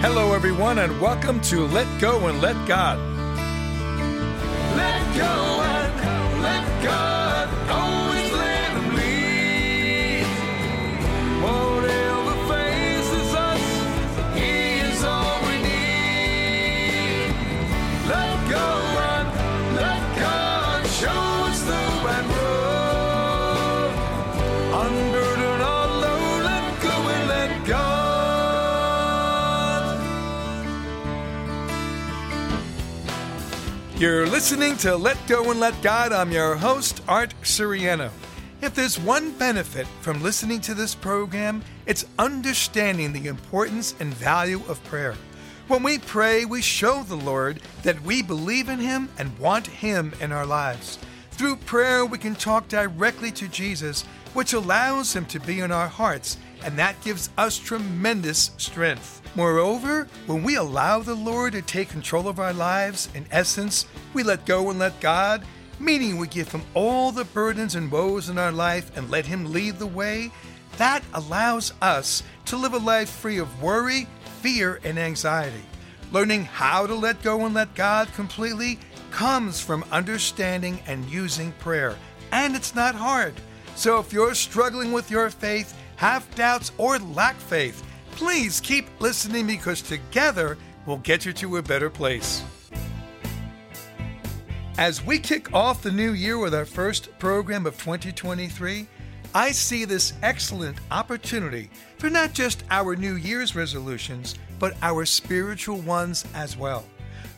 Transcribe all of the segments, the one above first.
Hello, everyone, and welcome to Let Go and Let God. Let go You're listening to Let Go and Let God. I'm your host, Art Siriano. If there's one benefit from listening to this program, it's understanding the importance and value of prayer. When we pray, we show the Lord that we believe in Him and want Him in our lives. Through prayer, we can talk directly to Jesus, which allows Him to be in our hearts, and that gives us tremendous strength. Moreover, when we allow the Lord to take control of our lives, in essence, we let go and let God, meaning we give Him all the burdens and woes in our life and let Him lead the way, that allows us to live a life free of worry, fear, and anxiety. Learning how to let go and let God completely comes from understanding and using prayer. And it's not hard. So if you're struggling with your faith, have doubts, or lack faith, please keep listening because together we'll get you to a better place. As we kick off the new year with our first program of 2023, I see this excellent opportunity for not just our New Year's resolutions, but our spiritual ones as well.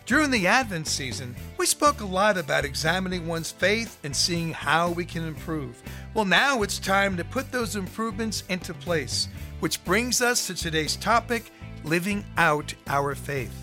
During the Advent season, we spoke a lot about examining one's faith and seeing how we can improve. Well, now it's time to put those improvements into place, which brings us to today's topic living out our faith.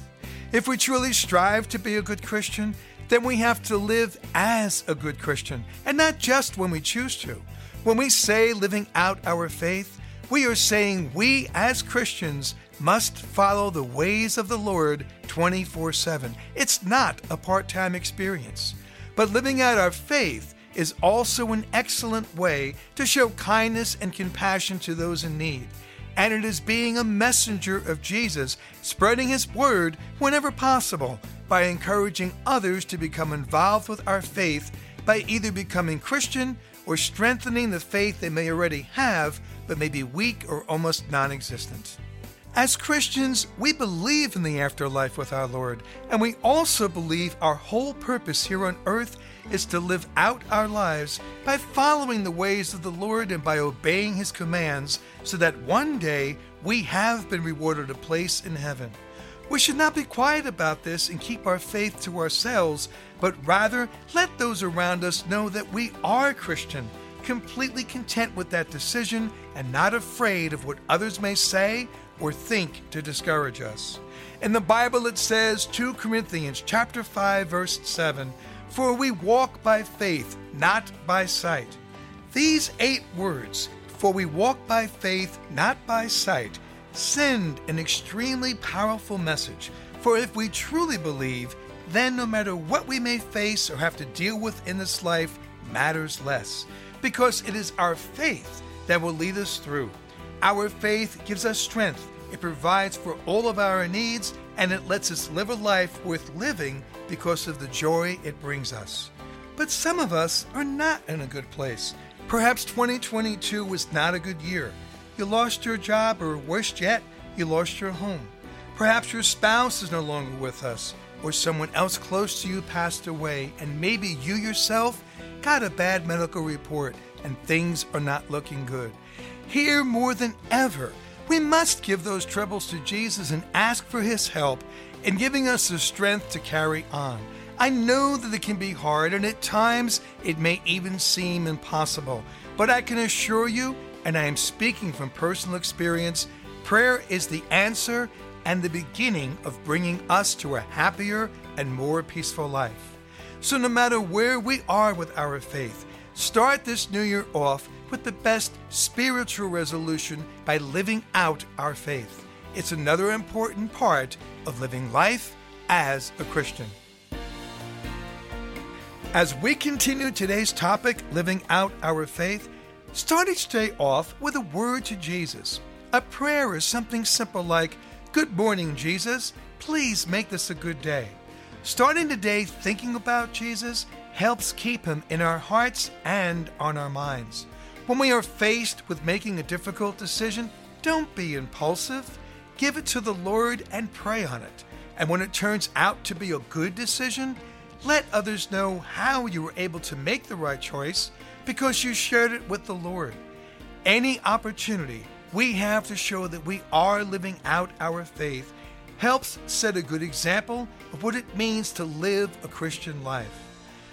If we truly strive to be a good Christian, then we have to live as a good Christian, and not just when we choose to. When we say living out our faith, we are saying we as Christians must follow the ways of the Lord 24 7. It's not a part time experience. But living out our faith is also an excellent way to show kindness and compassion to those in need. And it is being a messenger of Jesus, spreading his word whenever possible by encouraging others to become involved with our faith by either becoming Christian or strengthening the faith they may already have but may be weak or almost non existent. As Christians, we believe in the afterlife with our Lord, and we also believe our whole purpose here on earth is to live out our lives by following the ways of the Lord and by obeying His commands, so that one day we have been rewarded a place in heaven. We should not be quiet about this and keep our faith to ourselves, but rather let those around us know that we are Christian, completely content with that decision and not afraid of what others may say or think to discourage us. In the Bible it says 2 Corinthians chapter 5 verse 7, "For we walk by faith, not by sight." These 8 words, "For we walk by faith, not by sight," send an extremely powerful message. For if we truly believe, then no matter what we may face or have to deal with in this life matters less, because it is our faith that will lead us through. Our faith gives us strength, it provides for all of our needs, and it lets us live a life worth living because of the joy it brings us. But some of us are not in a good place. Perhaps 2022 was not a good year. You lost your job, or worse yet, you lost your home. Perhaps your spouse is no longer with us, or someone else close to you passed away, and maybe you yourself got a bad medical report and things are not looking good. Here more than ever, we must give those troubles to Jesus and ask for his help in giving us the strength to carry on. I know that it can be hard and at times it may even seem impossible, but I can assure you, and I am speaking from personal experience, prayer is the answer and the beginning of bringing us to a happier and more peaceful life. So, no matter where we are with our faith, start this new year off with the best spiritual resolution by living out our faith. It's another important part of living life as a Christian. As we continue today's topic, living out our faith, start each day off with a word to Jesus. A prayer is something simple like, Good morning, Jesus. Please make this a good day. Starting the day thinking about Jesus helps keep him in our hearts and on our minds. When we are faced with making a difficult decision, don't be impulsive. Give it to the Lord and pray on it. And when it turns out to be a good decision, let others know how you were able to make the right choice because you shared it with the Lord. Any opportunity we have to show that we are living out our faith helps set a good example of what it means to live a Christian life.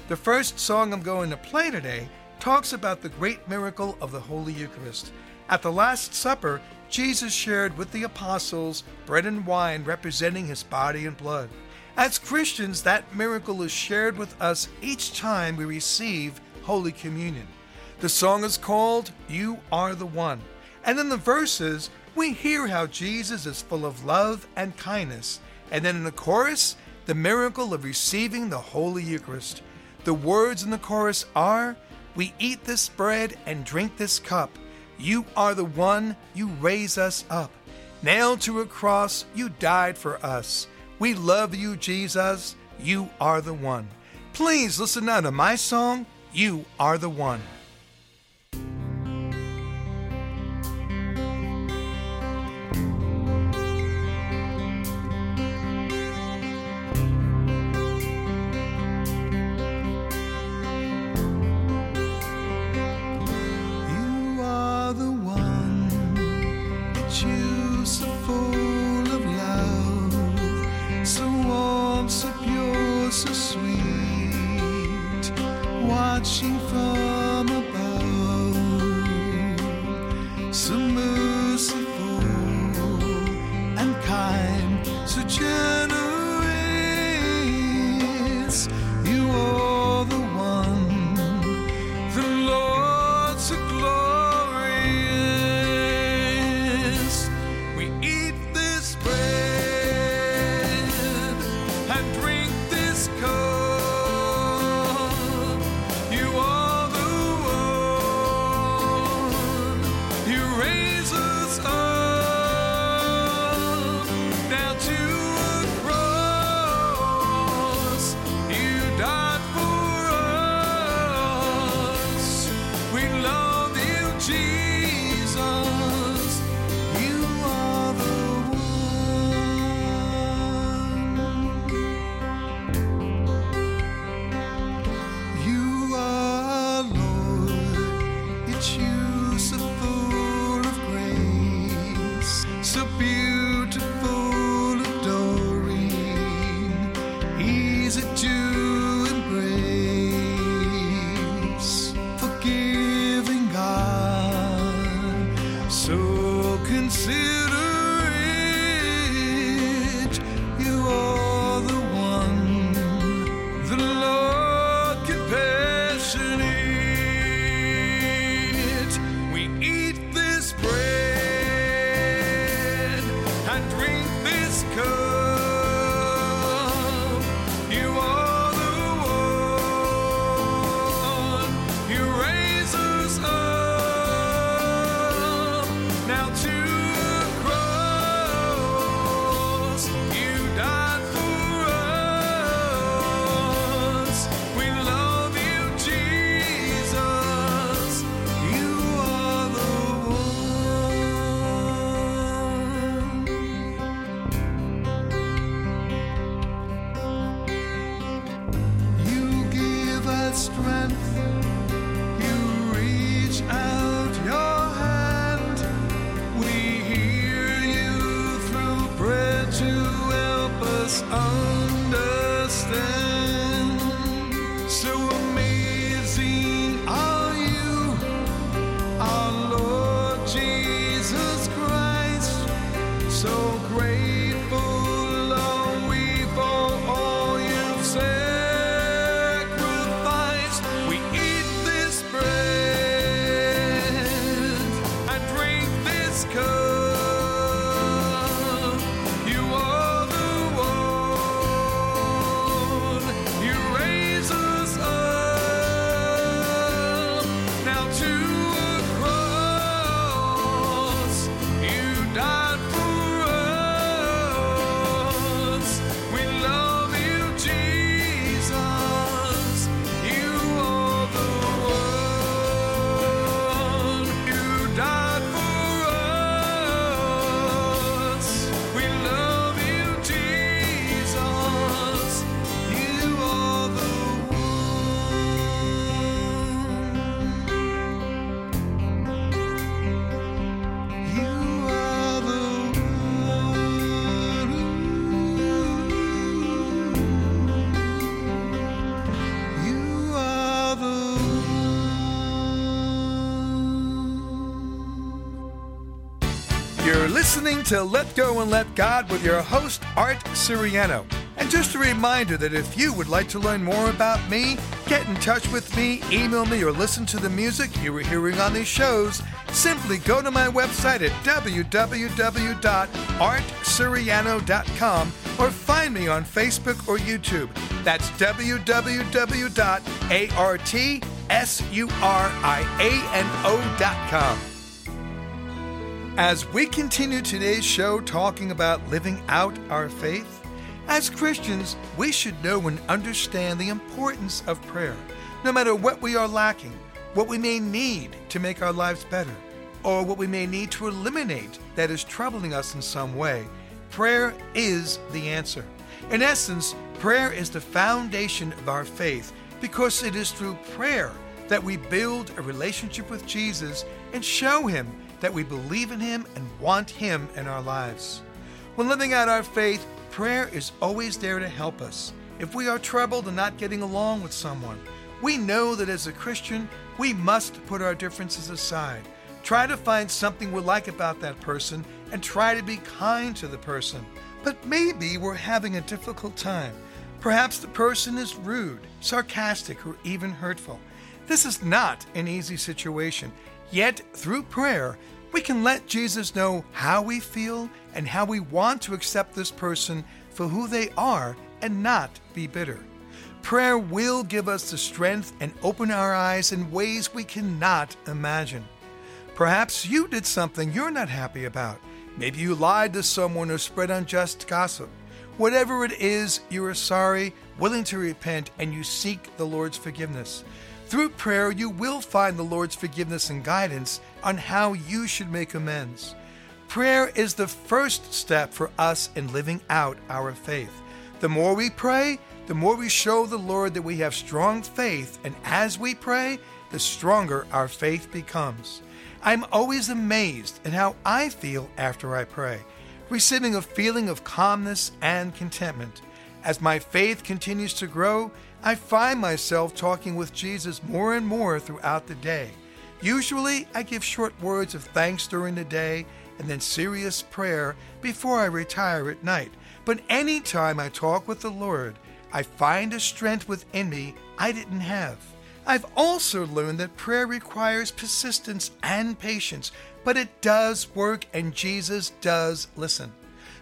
The first song I'm going to play today talks about the great miracle of the Holy Eucharist. At the Last Supper, Jesus shared with the apostles bread and wine representing his body and blood. As Christians, that miracle is shared with us each time we receive Holy Communion. The song is called You Are the One. And in the verses, we hear how Jesus is full of love and kindness. And then in the chorus, the miracle of receiving the Holy Eucharist. The words in the chorus are We eat this bread and drink this cup. You are the one, you raise us up. Nailed to a cross, you died for us. We love you, Jesus. You are the one. Please listen now to my song, You Are the One. Listening to Let Go and Let God with your host, Art Siriano. And just a reminder that if you would like to learn more about me, get in touch with me, email me, or listen to the music you were hearing on these shows, simply go to my website at www.artsiriano.com or find me on Facebook or YouTube. That's www.artsiriano.com. As we continue today's show talking about living out our faith, as Christians, we should know and understand the importance of prayer, no matter what we are lacking, what we may need to make our lives better, or what we may need to eliminate that is troubling us in some way. Prayer is the answer. In essence, prayer is the foundation of our faith because it is through prayer that we build a relationship with Jesus and show Him that we believe in Him and want Him in our lives. When living out our faith, prayer is always there to help us. If we are troubled and not getting along with someone, we know that as a Christian, we must put our differences aside. Try to find something we like about that person and try to be kind to the person. But maybe we're having a difficult time. Perhaps the person is rude, sarcastic, or even hurtful. This is not an easy situation. Yet, through prayer, we can let Jesus know how we feel and how we want to accept this person for who they are and not be bitter. Prayer will give us the strength and open our eyes in ways we cannot imagine. Perhaps you did something you're not happy about. Maybe you lied to someone or spread unjust gossip. Whatever it is, you are sorry, willing to repent, and you seek the Lord's forgiveness. Through prayer, you will find the Lord's forgiveness and guidance on how you should make amends. Prayer is the first step for us in living out our faith. The more we pray, the more we show the Lord that we have strong faith, and as we pray, the stronger our faith becomes. I'm always amazed at how I feel after I pray, receiving a feeling of calmness and contentment. As my faith continues to grow, I find myself talking with Jesus more and more throughout the day. Usually, I give short words of thanks during the day and then serious prayer before I retire at night. But any time I talk with the Lord, I find a strength within me I didn't have. I've also learned that prayer requires persistence and patience, but it does work and Jesus does listen.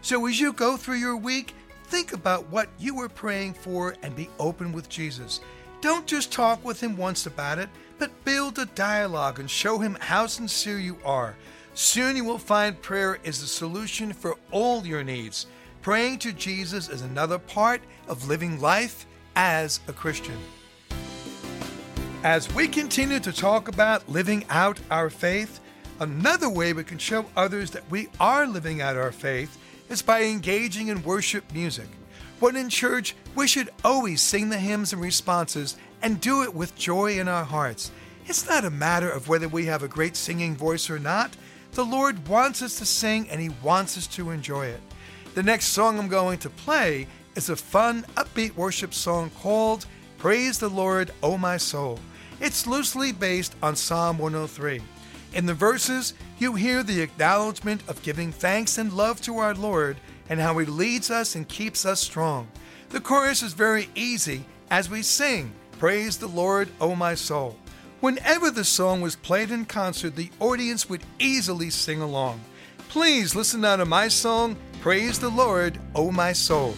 So as you go through your week, think about what you were praying for and be open with Jesus. Don't just talk with him once about it, but build a dialogue and show him how sincere you are. Soon you will find prayer is the solution for all your needs. Praying to Jesus is another part of living life as a Christian. As we continue to talk about living out our faith, another way we can show others that we are living out our faith is by engaging in worship music. When in church, we should always sing the hymns and responses and do it with joy in our hearts. It's not a matter of whether we have a great singing voice or not. The Lord wants us to sing and He wants us to enjoy it. The next song I'm going to play is a fun, upbeat worship song called Praise the Lord, O My Soul. It's loosely based on Psalm 103. In the verses, you hear the acknowledgement of giving thanks and love to our Lord and how He leads us and keeps us strong. The chorus is very easy as we sing, Praise the Lord, O my soul. Whenever the song was played in concert, the audience would easily sing along. Please listen now to my song, Praise the Lord, O my soul.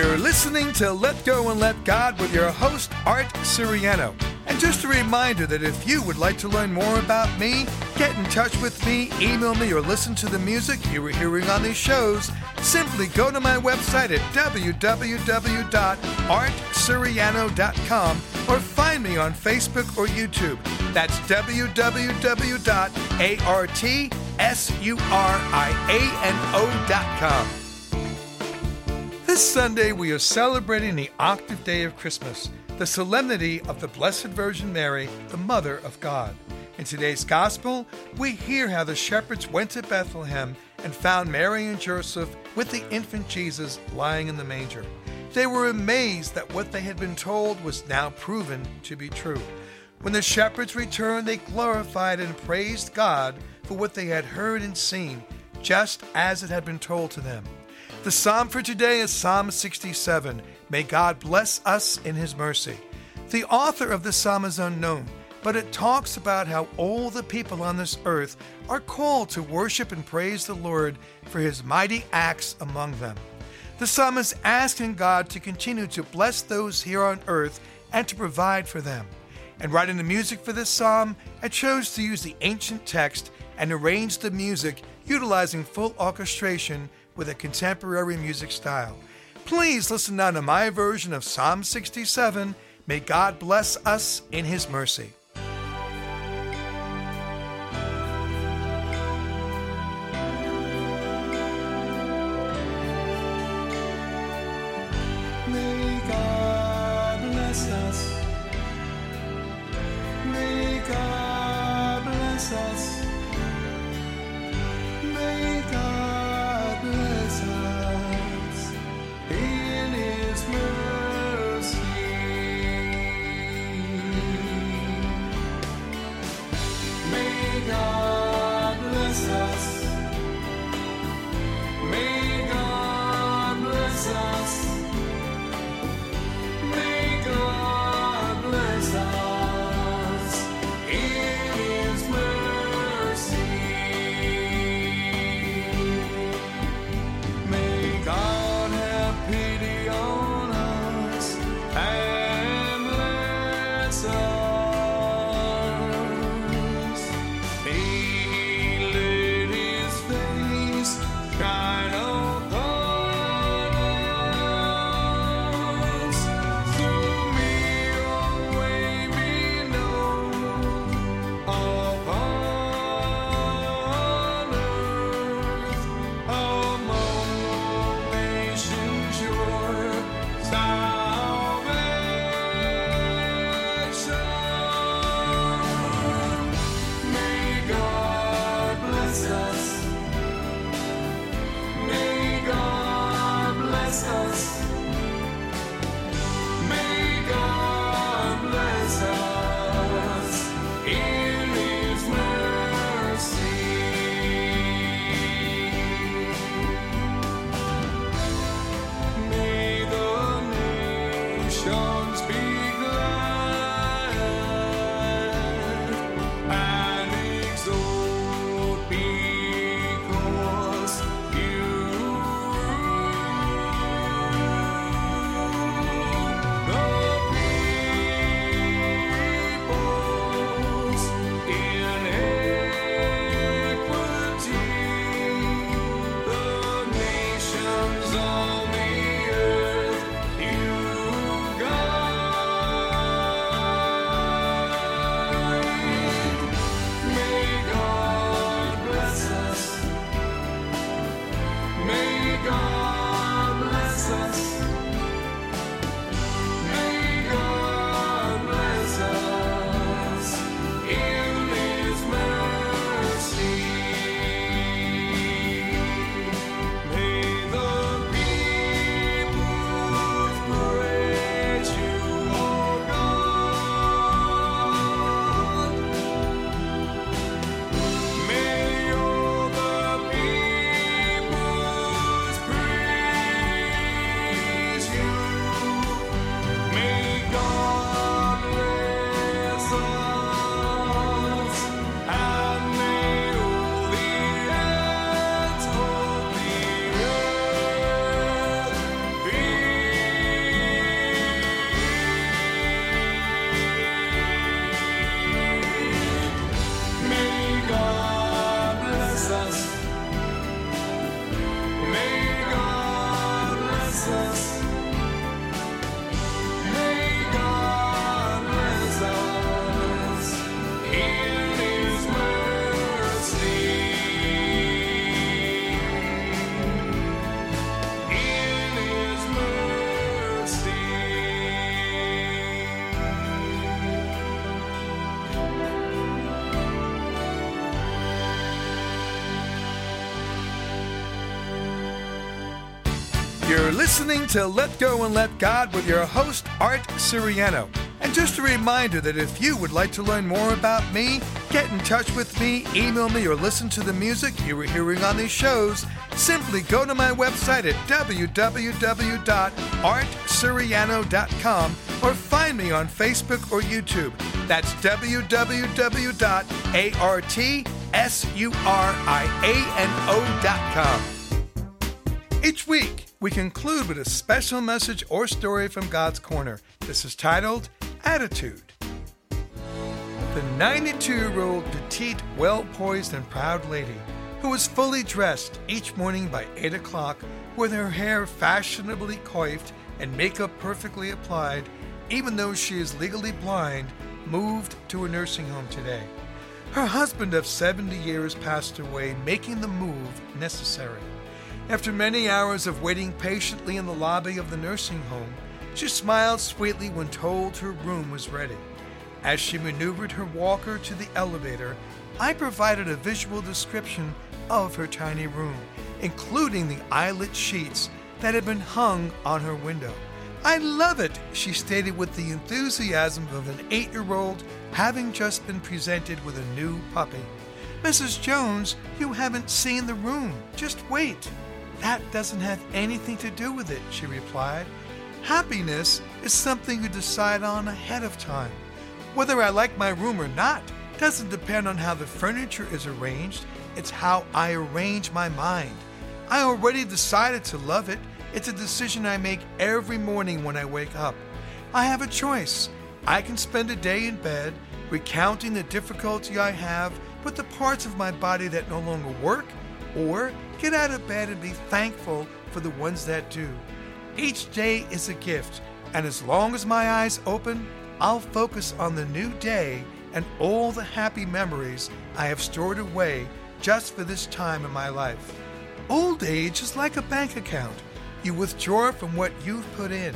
You're listening to Let Go and Let God with your host, Art Siriano. And just a reminder that if you would like to learn more about me, get in touch with me, email me, or listen to the music you were hearing on these shows, simply go to my website at www.artsiriano.com or find me on Facebook or YouTube. That's www.artsiriano.com. This Sunday, we are celebrating the octave day of Christmas, the solemnity of the Blessed Virgin Mary, the Mother of God. In today's Gospel, we hear how the shepherds went to Bethlehem and found Mary and Joseph with the infant Jesus lying in the manger. They were amazed that what they had been told was now proven to be true. When the shepherds returned, they glorified and praised God for what they had heard and seen, just as it had been told to them. The psalm for today is Psalm 67. May God bless us in his mercy. The author of the psalm is unknown, but it talks about how all the people on this earth are called to worship and praise the Lord for his mighty acts among them. The psalm is asking God to continue to bless those here on earth and to provide for them. And writing the music for this psalm, I chose to use the ancient text and arrange the music utilizing full orchestration with a contemporary music style. Please listen now to my version of Psalm 67. May God bless us in His mercy. May God listening to Let Go and Let God with your host, Art Siriano. And just a reminder that if you would like to learn more about me, get in touch with me, email me, or listen to the music you were hearing on these shows, simply go to my website at www.artsiriano.com or find me on Facebook or YouTube. That's www.artsiriano.com. Each week, we conclude with a special message or story from God's Corner. This is titled Attitude. The 92 year old petite, well poised, and proud lady who was fully dressed each morning by 8 o'clock with her hair fashionably coiffed and makeup perfectly applied, even though she is legally blind, moved to a nursing home today. Her husband of 70 years passed away, making the move necessary. After many hours of waiting patiently in the lobby of the nursing home, she smiled sweetly when told her room was ready. As she maneuvered her walker to the elevator, I provided a visual description of her tiny room, including the eyelet sheets that had been hung on her window. I love it, she stated with the enthusiasm of an eight year old having just been presented with a new puppy. Mrs. Jones, you haven't seen the room. Just wait. That doesn't have anything to do with it, she replied. Happiness is something you decide on ahead of time. Whether I like my room or not doesn't depend on how the furniture is arranged, it's how I arrange my mind. I already decided to love it. It's a decision I make every morning when I wake up. I have a choice. I can spend a day in bed recounting the difficulty I have with the parts of my body that no longer work, or get out of bed and be thankful for the ones that do. Each day is a gift, and as long as my eyes open, I'll focus on the new day and all the happy memories I have stored away just for this time in my life. Old age is like a bank account. You withdraw from what you've put in.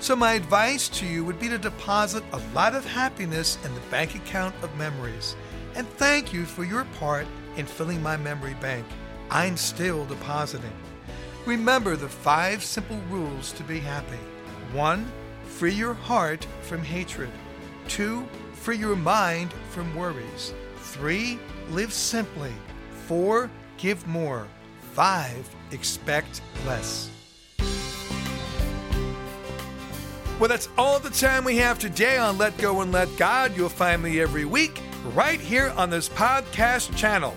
So, my advice to you would be to deposit a lot of happiness in the bank account of memories. And thank you for your part in filling my memory bank. I'm still depositing. Remember the five simple rules to be happy. 1. Free your heart from hatred. 2. Free your mind from worries. 3. Live simply. 4. Give more. 5. Expect less. Well, that's all the time we have today on Let Go and Let God. You'll find me every week right here on this podcast channel.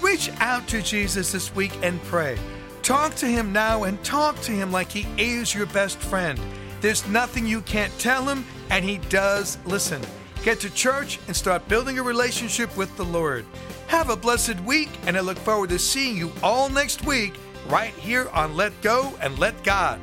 Reach out to Jesus this week and pray. Talk to him now and talk to him like he is your best friend. There's nothing you can't tell him, and he does listen. Get to church and start building a relationship with the Lord. Have a blessed week, and I look forward to seeing you all next week right here on Let Go and Let God.